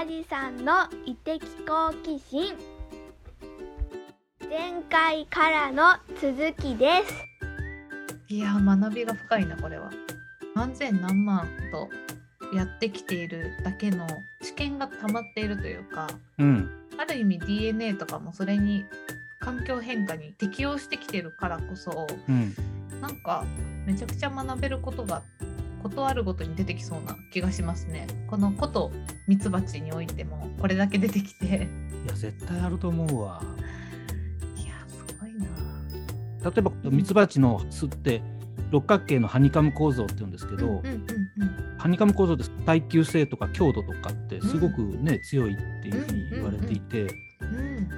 はじさんの異的好奇心。前回からの続きです。いや学びが深いなこれは。何千何万とやってきているだけの知見が溜まっているというかうん。ある意味 DNA とかもそれに環境変化に適応してきてるからこそうん。なんかめちゃくちゃ学べることがことあるごとに出てきそうな気がしますね。このことミツバチにおいてもこれだけ出てきて。いや絶対あると思うわ。いやすごいな。例えばミツバチの巣って六角形のハニカム構造って言うんですけど、うんうんうんハニカム構造って耐久性とか強度とかってすごくね、強いっていうふうに言われていて、うん。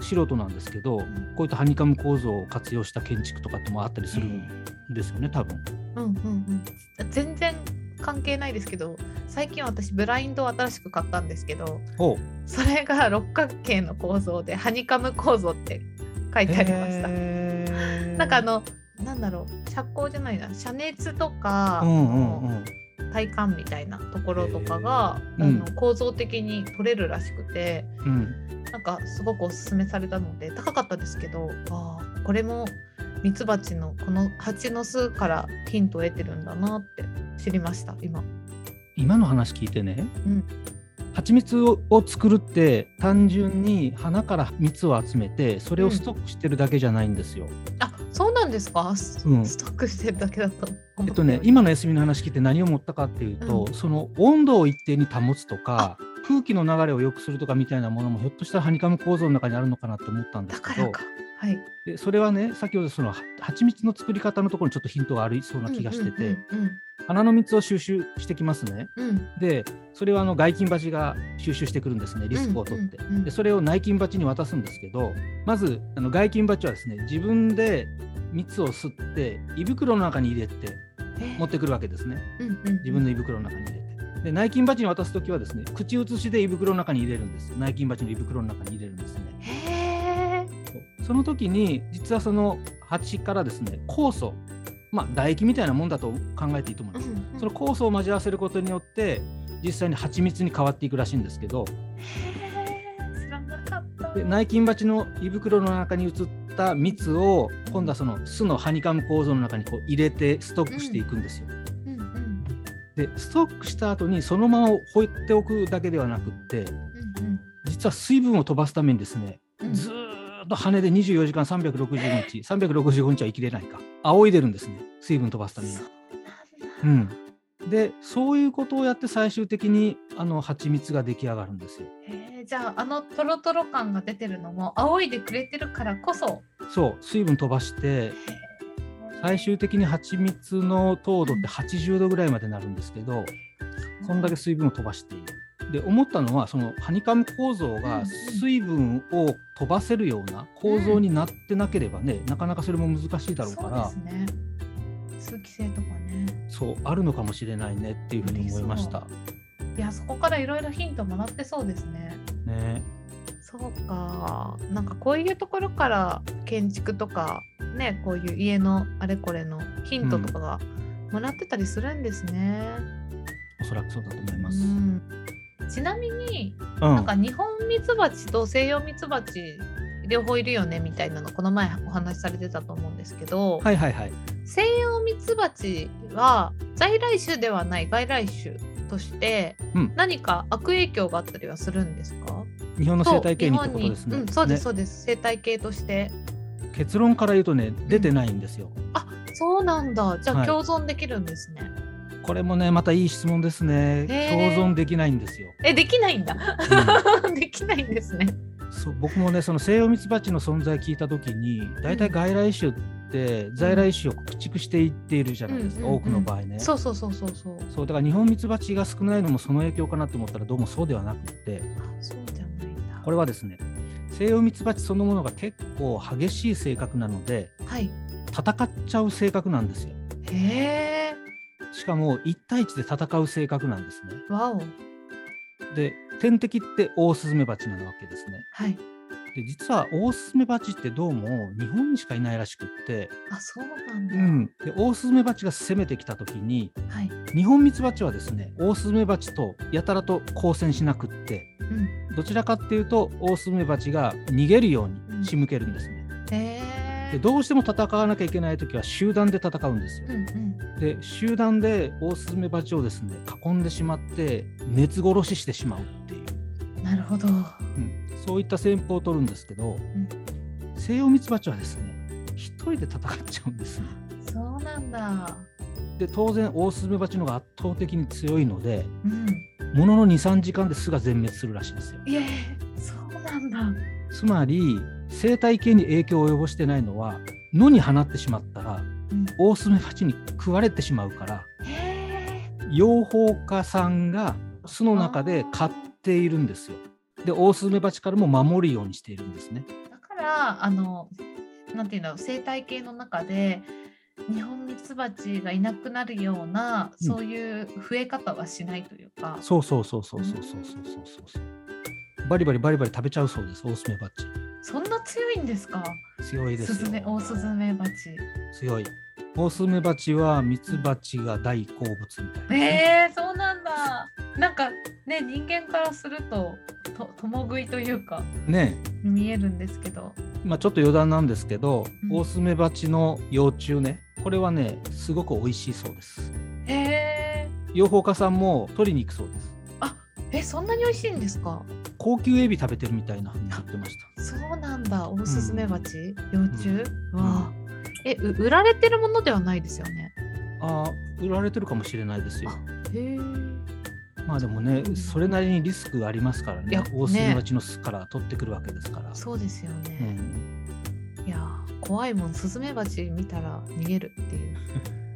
素人なんですけど、こういったハニカム構造を活用した建築とかってもあったりする。んですよね多分。うんうんうん。全然関係ないですけど最近私ブラインドを新しく買ったんですけどおそれが六角形の構造でハニカム構造って書いてありました。なんかあのなんだろう遮光じゃないな遮熱とか、うんうんうん。体感みたいなところとかが、あのうん構造的に取れるらしくてうん。なんかすごくおすすめされたので高かったですけどあーこれもミツバチのこの蜂の巣からヒントを得てるんだなって知りました今。今の話聞いてね、うん。蜂蜜をを作るって単純に花から蜜を集めてそれをストックしてるだけじゃないんですよ。あそうなんですか、スうん。ストックしてるだけだと思えっとね、今の休みの話聞いて何を思ったかっていうと、うん。その温度を一定に保つとか空気の流れを良くするとかみたいなものもひょっとしたらハニカム構造の中にあるのかなって思ったんですけどだからか。はい。でそれはね先ほどそのは蜂蜜の作り方のところにちょっとヒントがありそうな気がしてて、うん花の蜜を収集してきますね。うん。うんでそれはあの外勤蜂が収集してくるんですねリスクを取って、でそれを内勤蜂に渡すんですけどまずあの外勤蜂はですね自分で蜜を吸って胃袋の中に入れてえ持ってくるわけですね。自分の胃袋の中に入れて。で内勤蜂に渡す時はですね口移しで胃袋の中に入れるんです。内勤蜂の胃袋の中に入れるんですね。その時に実はその蜂からですね酵素まあ唾液みたいなもんだと考えていいと思います。その酵素を交わせることによって実際に蜂蜜に変わっていくらしいんですけど。で内勤蜂の胃袋の中に移った蜜を今度はその巣のハニカム構造の中にこう入れてストックしていくんですよ。うん。うんでストックした後にそのまま放っておくだけではなくってうん実は水分を飛ばすためにですねうん。ずーっと羽で24時間365日365日は生きれないか仰いでるんですね水分飛ばすために。そううん、でそういうことをやって最終的にあの蜂蜜が出来上がるんですよ。じゃああのトロトロ感が出てるのも仰いでくれてるからこそ。そう水分飛ばして最終的に蜂蜜の糖度って80度ぐらいまでなるんですけどそんだけ水分を飛ばしている。で思ったのはそのハニカム構造がうんうん水分を飛ばせるような構造になってなければね、なかなかそれも難しいだろうからそうですね。通気性とかね。そうあるのかもしれないねっていうふうに思いました。いやそこからいろいろヒントもらってそうですね。ね、そうか。なんかこういうところから建築とかねこういう家のあれこれのヒントとかがもらってたりするんですね。おそらくそうだと思います。うんちなみにうん。なんか日本ミツバチと西洋ミツバチ両方いるよねみたいなのこの前お話しされてたと思うんですけど、はいはいはい。西洋ミツバチは在来種ではない外来種としてうん。何か悪影響があったりはするんですか、日本の生態系にってそうことですね。うん、そうですね。そうです。生態系として。結論から言うとね出てないんですよ。あそうなんだ。じゃあはい。共存できるんですね、これもねまたいい質問ですね。へー。共存できないんですよ。えできないんだ。できないんですね。そう僕もねその西洋ミツバチの存在聞いた時に大体外来種って在来種を駆逐していっているじゃないですか、うんうんうん。多くの場合ね。そうそうそうそうそう。そうだから日本ミツバチが少ないのもその影響かなと思ったらどうもそうではなくって。あそうじゃないんだこれはですね西洋ミツバチそのものが結構激しい性格なのではい。戦っちゃう性格なんですよ。へえしかも1対1で戦う性格なんですね。わお。で天敵ってオオスズメバチなわけですね。はい。で実はオオスズメバチってどうも日本にしかいないらしくって、あそうなんだ、うん、でオオスズメバチが攻めてきた時にはい、日本ミツバチはですねオオスズメバチとやたらと交戦しなくってうん、どちらかっていうとオオスズメバチが逃げるように仕向けるんですね。へえでどうしても戦わなきゃいけない時は集団で戦うんですよ。う。んうん。で集団でオオスズメバチをですね囲んでしまって熱殺ししてしまうっていう、なるほど。うん、そういった戦法を取るんですけど、ん。西洋ミツバチはですね一人で戦っちゃうんですね。そうなんだ。で当然オオスズメバチの方が圧倒的に強いのでうん。ものの23時間で巣が全滅するらしいんですよ。そうなんだ。つまり生態系に影響を及ぼしてないのは野に放ってしまったらうんオオスズメバチに食われてしまうから養蜂家さんが巣の中で飼っているんですよ。でオオスズメバチからも守るようにしているんですね。だからあのなんていうんだろう生態系の中で日本ミツバチがいなくなるような、うんそういう増え方はしないというかそうそうそうそうそうそうそうそうそう。バリバリバリバリ食べちゃうそうですオオスズメバチ。そんな強いんですか？強いですよ。スズメオオスズメバチ。強い。オオスズメバチはミツバチが大好物みたいですね。えー、そうなんだ。なんかね人間からするとと共食いというかね見えるんですけど。まあ、ちょっと余談なんですけど、うん。オオスズメバチの幼虫ねこれはねすごく美味しいそうです。へえ養蜂家さんも取りに行くそうですえそんなに美味しいんですか？高級エビ食べてるみたいなふうに言ってました。そうなんだ。オオスズメバチ、幼虫、ん。わあ。えう売られてるものではないですよね？ああ売られてるかもしれないですよ。へえ。まあでもねそれなりにリスクがありますからね。オオスズメバチの巣から取ってくるわけですから。そうですようね、ん、いやー怖いもん。スズメバチ見たら逃げるっていう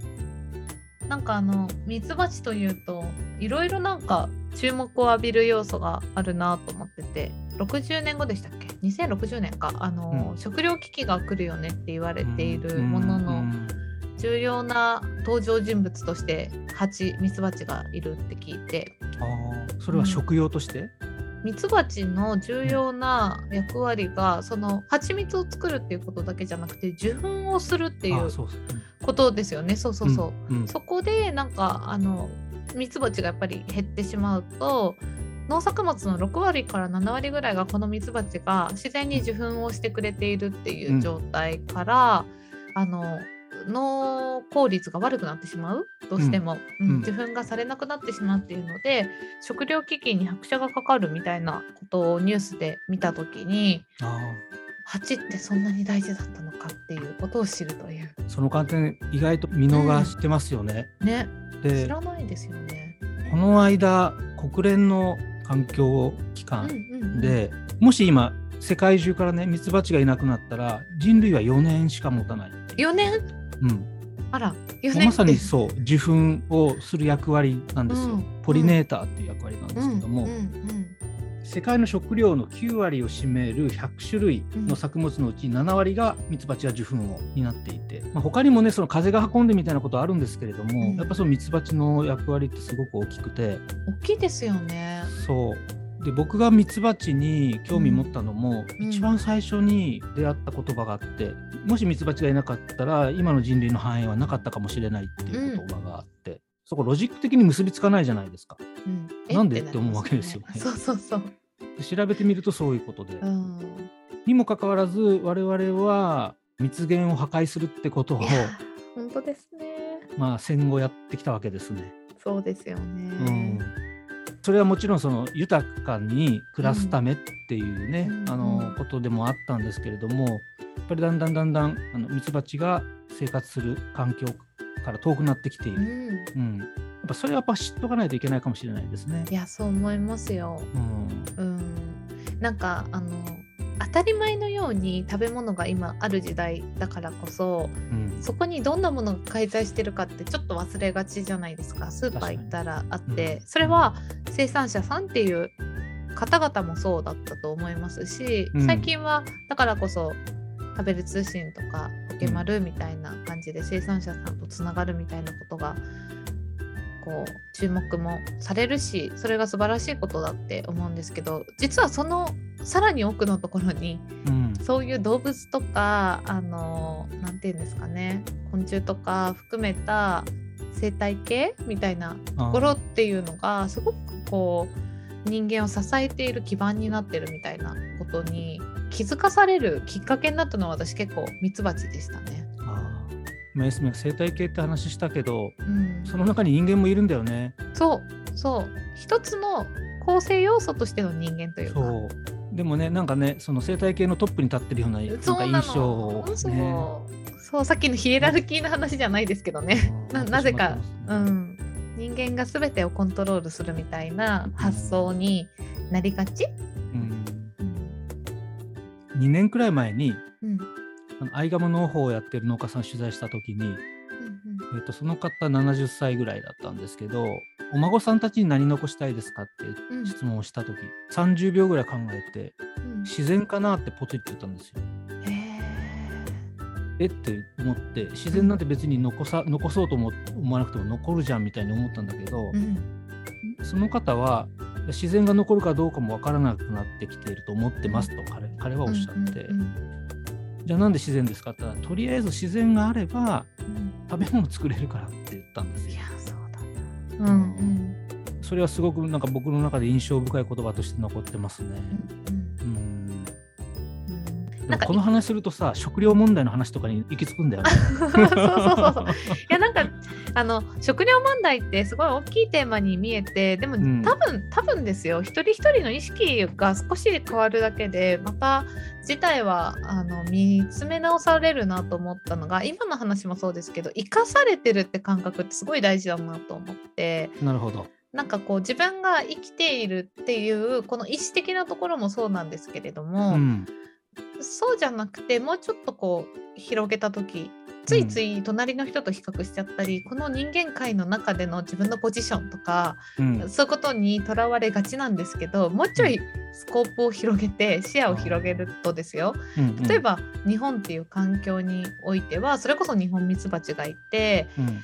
なんかあのミツバチというといろいろなんか注目を浴びる要素があるなと思ってて60年後でしたっけ？2060年か。あの、うん。食糧危機が来るよねって言われているもののうん。重要な登場人物としてハチミツバチがいるって聞いて。ああそれは食用として、ミツバチの重要な役割がその蜂蜜を作るっていうことだけじゃなくて受粉をするっていうことですよね。そうそうそう。うんうん。そこでなんかあのミツバチがやっぱり減ってしまうと農作物の6割から7割ぐらいがこのミツバチが自然に受粉をしてくれているっていう状態から、あの農効率が悪くなってしまう？どうしても、うん。うん。受粉がされなくなってしまうっていうので食糧危機に拍車がかかるみたいなことをニュースで見た時にあ蜂ってそんなに大事だったのかっていうことを知るという。あその観点意外と見逃してますよね、ね。で知らないですよね。この間国連の環境機うん関うんうん。で、もし今世界中からねミツバチがいなくなったら人類は4年しか持たない。っていう、4年？うん、あら4もう年まさにそう。受粉をする役割なんですよ、うん。ポリネーターっていう役割なんですけども、うんうん世界の食料の9割を占める100種類の作物のうち7割がミツバチや受粉を担っていて、まあ、他にもねその風が運んでみたいなことはあるんですけれども、うん。やっぱそのミツバチの役割ってすごく大きくて。大きいですよね。そう。で僕がミツバチに興味持ったのも、うん。一番最初に出会った言葉があってもしミツバチがいなかったら今の人類の繁栄はなかったかもしれないっていう言葉があって、そこロジック的に結びつかないじゃないですか。うんえなんで？って思うわけですよねそうそうそう。で調べてみるとそういうことで。うん、にもかかわらず我々は蜜源を破壊するってことを本当ですね。まあ戦後やってきたわけですね。そうですようんね。それはもちろんその豊かに暮らすためっていうね、うんあうんのことでもあったんですけれどもやっぱりだんだんだんだんあのミツバチが生活する環境から遠くなってきていうる、ん、うん。やっぱそれはやっぱ知っとかないといけないかもしれないですね。い。やそう思いますよ。うん。うん、なんかあの当たり前のように食べ物が今ある時代だからこそうん。そこにどんなものが介在してるかってちょっと忘れがちじゃないですか。スーパー行ったらあって、うんそれは生産者さんっていう方々もそうだったと思いますし、うん。最近はだからこそ食べる通信とかポケマルみたいな感じで生産者さんとつながるみたいなことがこう注目もされるしそれが素晴らしいことだって思うんですけど実はそのさらに奥のところにうん。そういう動物とかあのなんていうんですかね昆虫とか含めた生態系みたいなところっていうのがすごくこう人間を支えている基盤になってるみたいなことに気づかされるきっかけになったのは私結構ミツバチでしたね。あー。まあ要するに生態系って話したけどうん、その中に人間もいるんだよね。そうそう。一つの構成要素としての人間というか。そう。でもねなんかねその生態系のトップに立ってるようななんか印象をの、そう。ね。そうさっきのヒエラルキーの話じゃないですけどね。う。んななぜか、うん、人間が全てをコントロールするみたいな発想になりがち、うんうん2年くらい前にうん。あのアイガモ農法をやってる農家さん取材した時に、うんえっとその方70歳ぐらいだったんですけどお孫さんたちに何残したいですかってうん。質問をした時30秒ぐらい考えてうん。自然かなってポツリって言ったんですよ。へえって思って自然なんて別に残さ残そうとも思わなくても残るじゃんみたいに思ったんだけど、ーうん。その方は自然が残るかどうかもわからなくなってきていると思ってますと彼彼はおっしゃって、じゃあなんで自然ですかって言ったらとりあえず自然があればうん。食べ物作れるからって言ったんですよ。いや。そうだな。うん。うんそれはすごくなんか僕の中で印象深い言葉として残ってますね。うんなんかもこの話するとさ食料問題の話とかに行き着くんだよね。そうそうそうそういやなんかあの食料問題ってすごい大きいテーマに見えてでもん。多分、多分ですよ。一人一人の意識が少し変わるだけでまた事態はあの見つめ直されるなと思ったのが今の話もそうですけど生かされてるって感覚ってすごい大事だなと思って。なるほど。なんかこう自分が生きているっていうこの意思的なところもそうなんですけれども、うんそうじゃなくてもうちょっとこう広げた時ついつい隣の人と比較しちゃったり、この人間界の中での自分のポジションとか、うん。そういうことにとらわれがちなんですけどもうちょいスコープを広げて視野を広げるとですよ。うん。例えば日本っていう環境においてはそれこそニホンミツバチがいてうん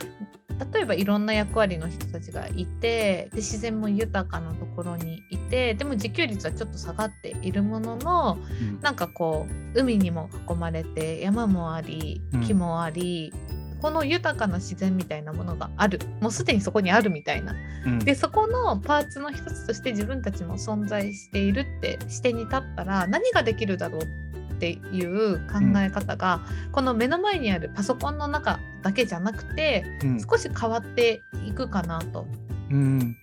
例えばいろんな役割の人たちがいてで自然も豊かなところにいてでも自給率はちょっと下がっているもののうん。なんかこう海にも囲まれて山もありうん。木もあり、この豊かな自然みたいなものがある。もうすでにそこにあるみたいな。うん。でそこのパーツの一つとして自分たちも存在しているって視点に立ったら何ができるだろうっていう考え方が、この目の前にあるパソコンの中だけじゃなくてうん。少し変わっていくかなと。うん。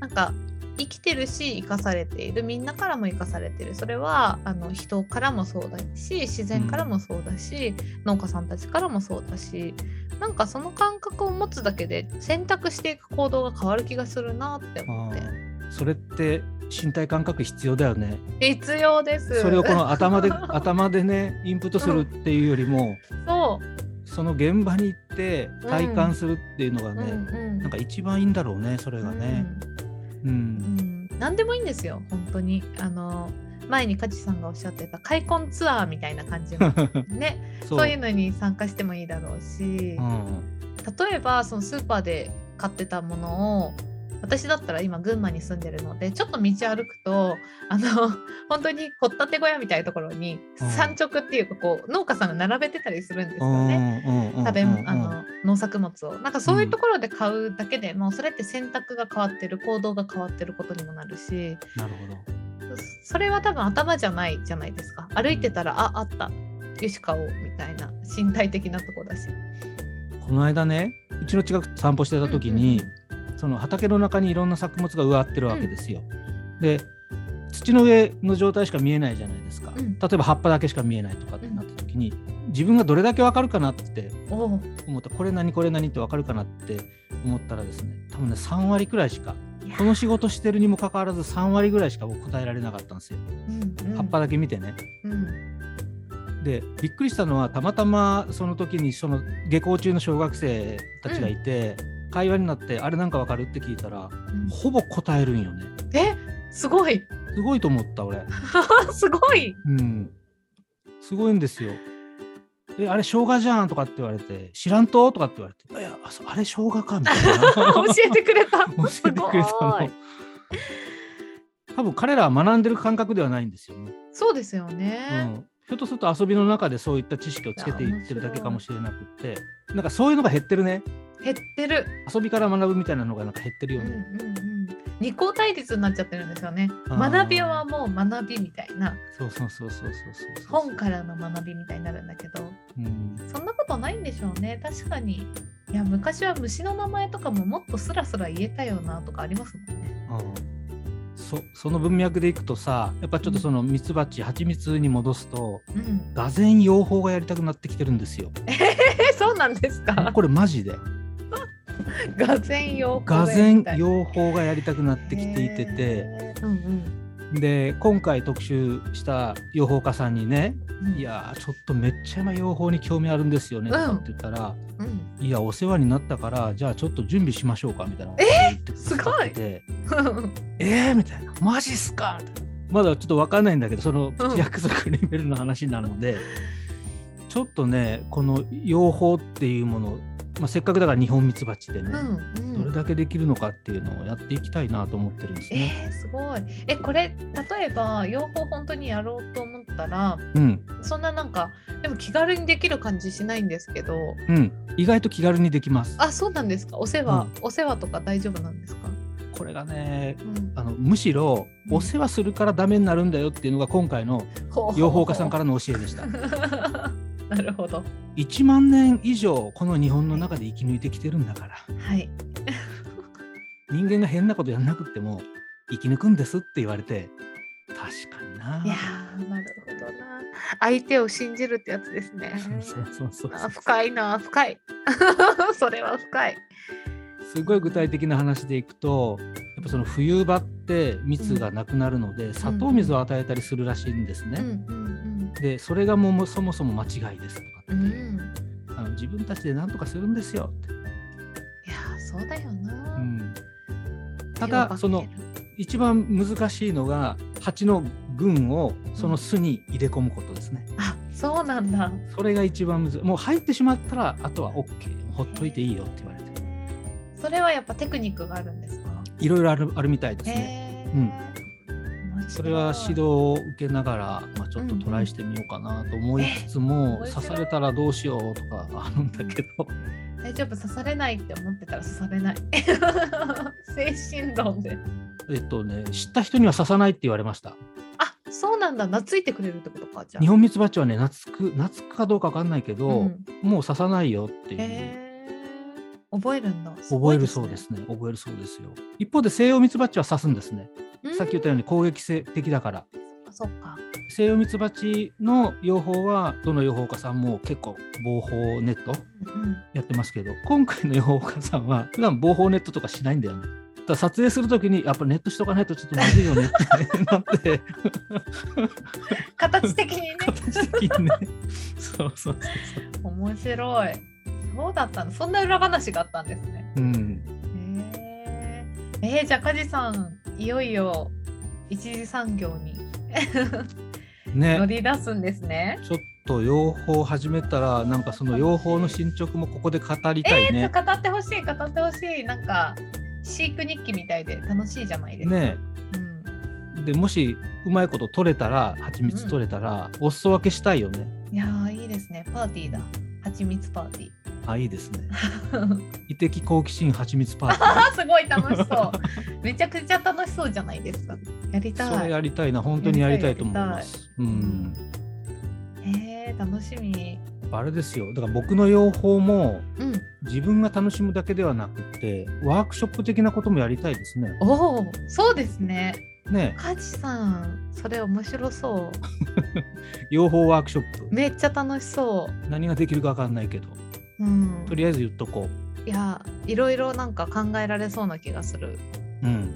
なんか生きてるし生かされている。みんなからも生かされてる。それはあの人からもそうだし自然からもそうだし、農家さんたちからもそうだし。なんかその感覚を持つだけで選択していく行動が変わる気がするなって思って。それって身体感覚必要だよね。必要です。それをこの 頭で頭でねインプットするっていうよりも、そう、その現場に行って体感するっていうのがうんね、うん。なんか一番いいんだろうねそれがね。ううん。ん。うん、何でもいいんですよ本当に。あの前に梶さんがおっしゃってた開墾ツアーみたいな感じの ね。そそういうのに参加してもいいだろうし、うん。例えばそのスーパーで買ってたものを私だったら今群馬に住んでるのでちょっと道歩くとあの 本当に掘ったて小屋みたいなところにうん。産直っていうかこう農家さんが並べてたりするんですようんね。うんうん食べうんうん。あの農作物を。なんかそういうところで買うだけでもうそれって選択が変わってる行動が変わってることにもなるしなるほど。それは多分頭じゃないじゃないですか。歩いてたらああった。よし買おうみたいな身体的なとこだし。この間ねうちの近く散歩してた時に、その畑の中にいろんな作物が植わってるわけですよ。で土の上の状態しか見えないじゃないですか、うん。例えば葉っぱだけしか見えないとかってなった時に、自分がどれだけわかるかなって思った。これ何これ何ってわかるかなって思ったらですね多分ね3割くらいしかこの仕事してるにもかかわらず3割ぐらいしか僕答えられなかったんですよ、うんうん。葉っぱだけ見てね。うん。でびっくりしたのはたまたまその時にその下校中の小学生たちがいて、会話になってあれなんかわかる？って聞いたらうん。ほぼ答えるんよね。え？すごい。すごいと思った俺。すごい。うん。すごいんですよ。えあれ生姜じゃんとかって言われて知らんと？とかって言われていやあれ生姜かみたいな。教えてくれた。教えてくれたの。多分彼らは学んでる感覚ではないんですよね、そうですようね。ん、ひょっとすると遊びの中でそういった知識をつけていってるだけかもしれなくって。なんかそういうのが減ってるね減ってる。遊びから学ぶみたいなのがなんか減ってるようんうんね、うん。二項対立になっちゃってるんですよね。学びはもう学びみたいな、そうそうそうそうそう本からの学びみたいになるんだけど、うんそんなことないんでしょうね。確かに。いや昔は虫の名前とかももっとスラスラ言えたよなとかありますもんね。うんそその文脈でいくとさやっぱちょっとそのミツバチ蜂蜜に戻すとうん。俄然養蜂がやりたくなってきてるんですよ。えそうなんですか？これマジで がぜ用俄然養蜂がやりたくなってきていててへーうんで今回特集した養蜂家さんにねうん。「いやーちょっとめっちゃ今養蜂に興味あるんですよね」とかって言ったらうん。「いやお世話になったからじゃあちょっと準備しましょうか」みたいなこと言ってくださってて「えー! 」みたいな「マジっすか!」みたいなまだちょっと分かんないんだけどそのうん約束レベルの話なので、ちょっとねこの養蜂っていうもの、まあ、せっかくだから日本ミツバチでね、うんうん。どれだけできるのかっていうのをやっていきたいなと思ってるんですね。えー、すごい。えこれ例えば養蜂本当にやろうと思ったらうん、そんななんかでも気軽にできる感じしないんですけど。うん、意外と気軽にできます。あそうなんですか。お世話、お世話とか大丈夫なんですか、これがねうん、あのむしろお世話するからダメになるんだよっていうのが今回の養蜂家さんからの教えでした。らなるほど。1万年以上この日本の中で生き抜いてきてるんだから。はい。人間が変なことやんなくっても生き抜くんですって言われて確かにな。いやーなるほどな。相手を信じるってやつですね。そうそうそうあ深いな。深い。それは深い。すごい具体的な話でいくとやっぱその冬場って蜜がなくなるので、砂糖水を与えたりするらしいんですね。うんうんでそれがもうそもそも間違いですとかって、うん。うんあの自分たちで何とかするんですよって。いやーそうだよな、うん。ただその一番難しいのが蜂の群をその巣に入れ込むことですね。あそうなんだ。それが一番むずもう入ってしまったらあとは OK ほっといていいよって言われて。それはやっぱテクニックがあるんですか？いろいろあるあるみたいですね。へうん。ーそれは指導を受けながら、まあ、ちょっとトライしてみようかなと思いつつも、えー面白い。刺されたらどうしようとか あるんだけど、大丈夫刺されないって思ってたら刺されない。精神論で。えっとね、知った人には刺さないって言われました。あそうなんだ。懐いてくれるってことかじゃあ。日本ミツバチはね、懐く懐くかどうかわかんないけど、うん。もう刺さないよっていう。覚えるんだ覚えるそうですね。覚えるそうですよ。一方で西洋ミツバチは刺すんですね。さっき言ったように攻撃性的だから。あそっか西洋ミツバチの養蜂はどの養蜂家さんも結構防蜂ネットうんやってますけど今回の養蜂家さんは普段防蜂ネットとかしないんだよね。だ撮影するときにやっぱネットしとかないとちょっとまずいよねってなって形的にね形的にねそうそうそうそう。面白いそうだったの？そんな裏話があったんですね。うん、へー。えー、じゃあ梶さんいよいよ一次産業に ね。乗り出すんですね。ちょっと養蜂始めたらなんかその養蜂の進捗もここで語りたいえー、ね。語ってほしい語ってほしい。なんか飼育日記みたいで楽しいじゃないですか。ね。うん、でもしうまいこと取れたら蜂蜜取れたら、お裾分けしたいよね。いやーいいですね。パーティーだ。蜂蜜パーティあいいですね。ー。異的好奇心蜂蜜パーティあすごい楽しそう。めちゃくちゃ楽しそうじゃないですか。やりー。それたい。やりたいな本当にやりたいと思います。うん。えー、楽しみ。あれですよだから僕の養蜂もうん。自分が楽しむだけではなくてワークショップ的なこともやりたいですね。おおそうですね。ねカジさんそれ面白そ 養蜂ワークショップう。めっちゃ楽しそ何ができるか分かんないけどう。うんと。りあえず言っとこいやいろいろなんか考えられそうな気がする。う。うん。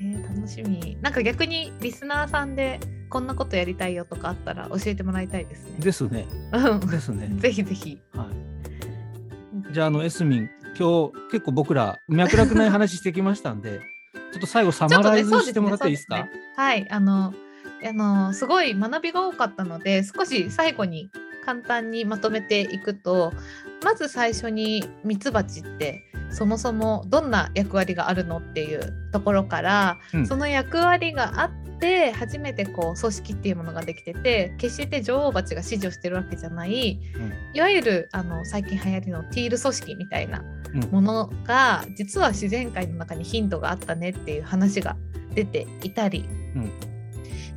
えー、楽しみ。なんか逆にリスナーさんでこんなことやりたいよとかあったら教えてもらいたいですね。ですね。うですねん。ぜひぜひ。はい。じゃああのエスミン今日結構僕ら脈絡ない話してきましたんで ちょっと最後サマライズしてもらっていいですか？そうねはい、あの、あの、すごい学びが多かったので、少し最後に簡単にまとめていくと、まず最初にミツバチってそもそもどんな役割があるのっていうところから、うん。その役割があって初めてこう組織っていうものができてて決して女王蜂が指示をしてるわけじゃないいわゆるあの最近流行りのティール組織みたいなうんものが実は自然界の中にヒントがあったねっていう話が出ていたり、うん。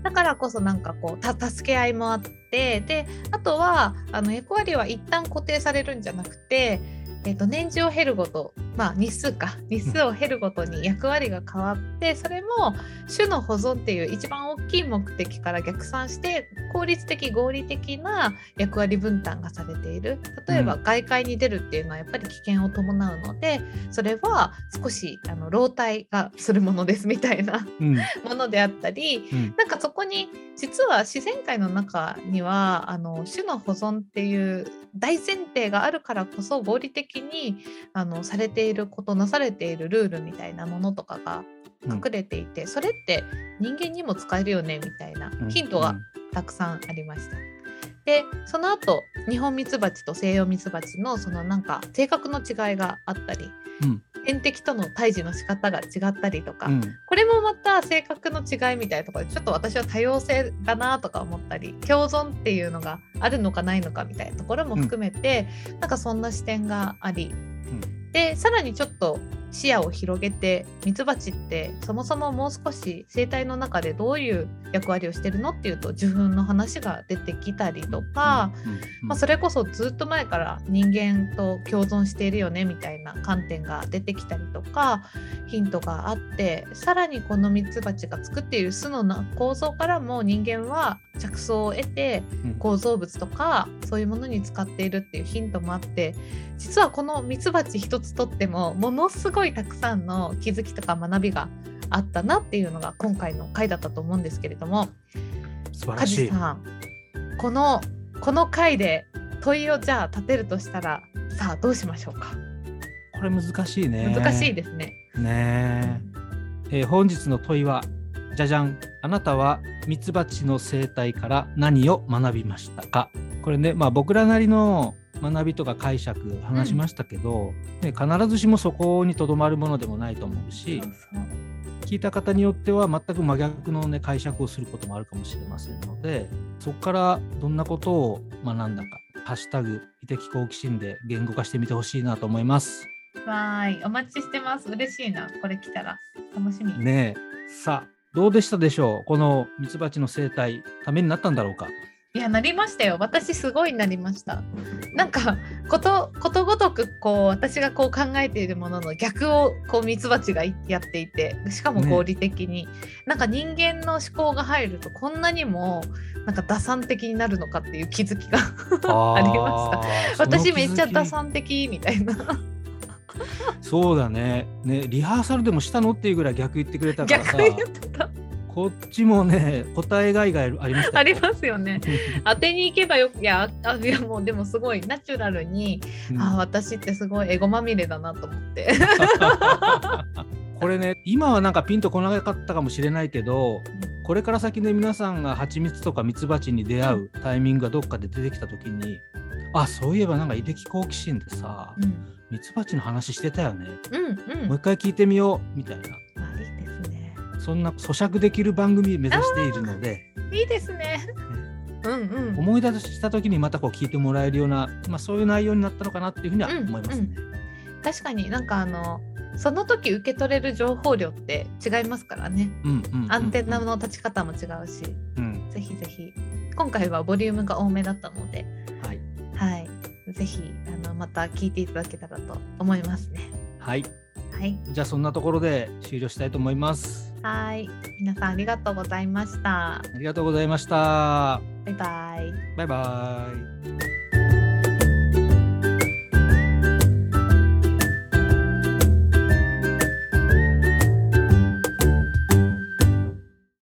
だからこそなんかこうた助け合いもあってであとはあの役割は一旦固定されるんじゃなくて、えー、と年次を経るごとまあ日数か。日数を経るごとに役割が変わってそれも種の保存っていう一番大きい目的から逆算して効率的合理的な役割分担がされている。例えばう外界に出るっていうのはやっぱり危険を伴うのでそれは少しあの老体がするものですみたいなうん。ものであったりうん。なんかそこに実は自然界の中にはあの種の保存っていう大前提があるからこそ合理的にあのされていることなされているルールみたいなものとかが隠れていて、それって人間にも使えるよねみたいなうん。ヒントがたくさんありました。でその後日本ミツバチと西洋ミツバチのそのなんか性格の違いがあったりうん。天敵との対峙の仕方が違ったりとか、うん。これもまた性格の違いみたいなところでちょっと私は多様性だなとか思ったり共存っていうのがあるのかないのかみたいなところも含めて、なんかそんな視点があり、でさらにちょっと視野を広げてミツバチってそもそももう少し生態の中でどういう役割をしてるのっていうと受粉の話が出てきたりとか、うん。まあ、それこそずっと前から人間と共存しているよねみたいな観点が出てきたりとかヒントがあってさらにこのミツバチが作っている巣のな構造からも人間は着想を得てうん。構造物とかそういうものに使っているっていうヒントもあって実はこのミツバチ一つとってもものすごいたくさんの気づきとか学びがあったなっていうのが今回の回だったと思うんですけれども梶素晴らしい。さんこのこの回で問いをじゃあ立てるとしたらさあどうしましょうか？これ難しいね。難しいですね。ねええー本日の問いはじゃじゃんあなたはミツバチの生態から何を学びましたか？これねまあ僕らなりの学びとか解釈話しましたけど、ね、必ずしもそこにとどまるものでもないと思うし聞いた方によっては全く真逆の、ね、解釈をすることもあるかもしれませんのでそこからどんなことを学んだか「ハッシュタグ異的好奇心」で言語化してみてほしいなと思います。わーい。お待ちしてます。嬉しいな。これ来たら。楽しみ、ねえ。さあどうでしたでしょう？このミツバチの生態ためになったんだろうか？いやなりましたよ。私すごいなりました。なんかことことごとくこう私がこう考えているものの逆をこうミツバチがやっていてしかも合理的に、なんか人間の思考が入るとこんなにもなんか打算的になるのかっていう気づきがあ りました。私めっちゃ打算的みたいな。そうだね。ねリハーサルでもしたのっていうぐらい逆言ってくれたからさ。逆言ってたこっちもね答えがいがありましたありますよね。当てに行けばよくいやあいやもうでもすごいナチュラルに、うん。あ私ってすごいエゴまみれだなと思って。これね今はなんかピンとこなかったかもしれないけどこれから先で皆さんが蜂蜜とかミツバチに出会うタイミングがどっかで出てきた時にあそういえばなんか異的好奇心でさうん。ミツバチの話してたよね。うんうん。もう一回聞いてみようみたいなそんな咀嚼できる番組を目指しているのでいいですね。うんうん。思い出した時にまたこう聞いてもらえるような、まあ、そういう内容になったのかなっていうふうには思いますね。確かになんかあのその時受け取れる情報量って違いますからね。うんうんうんうん。アンテナの立ち方も違うし、うん。ぜひぜひ。今回はボリュームが多めだったので。はい、はい。ぜひあのまた聞いていただけたらと思いますね。はい、はいじゃあそんなところで終了したいと思います。はい皆さんありがとうございましたありがとうございました。バイバイバイバイ。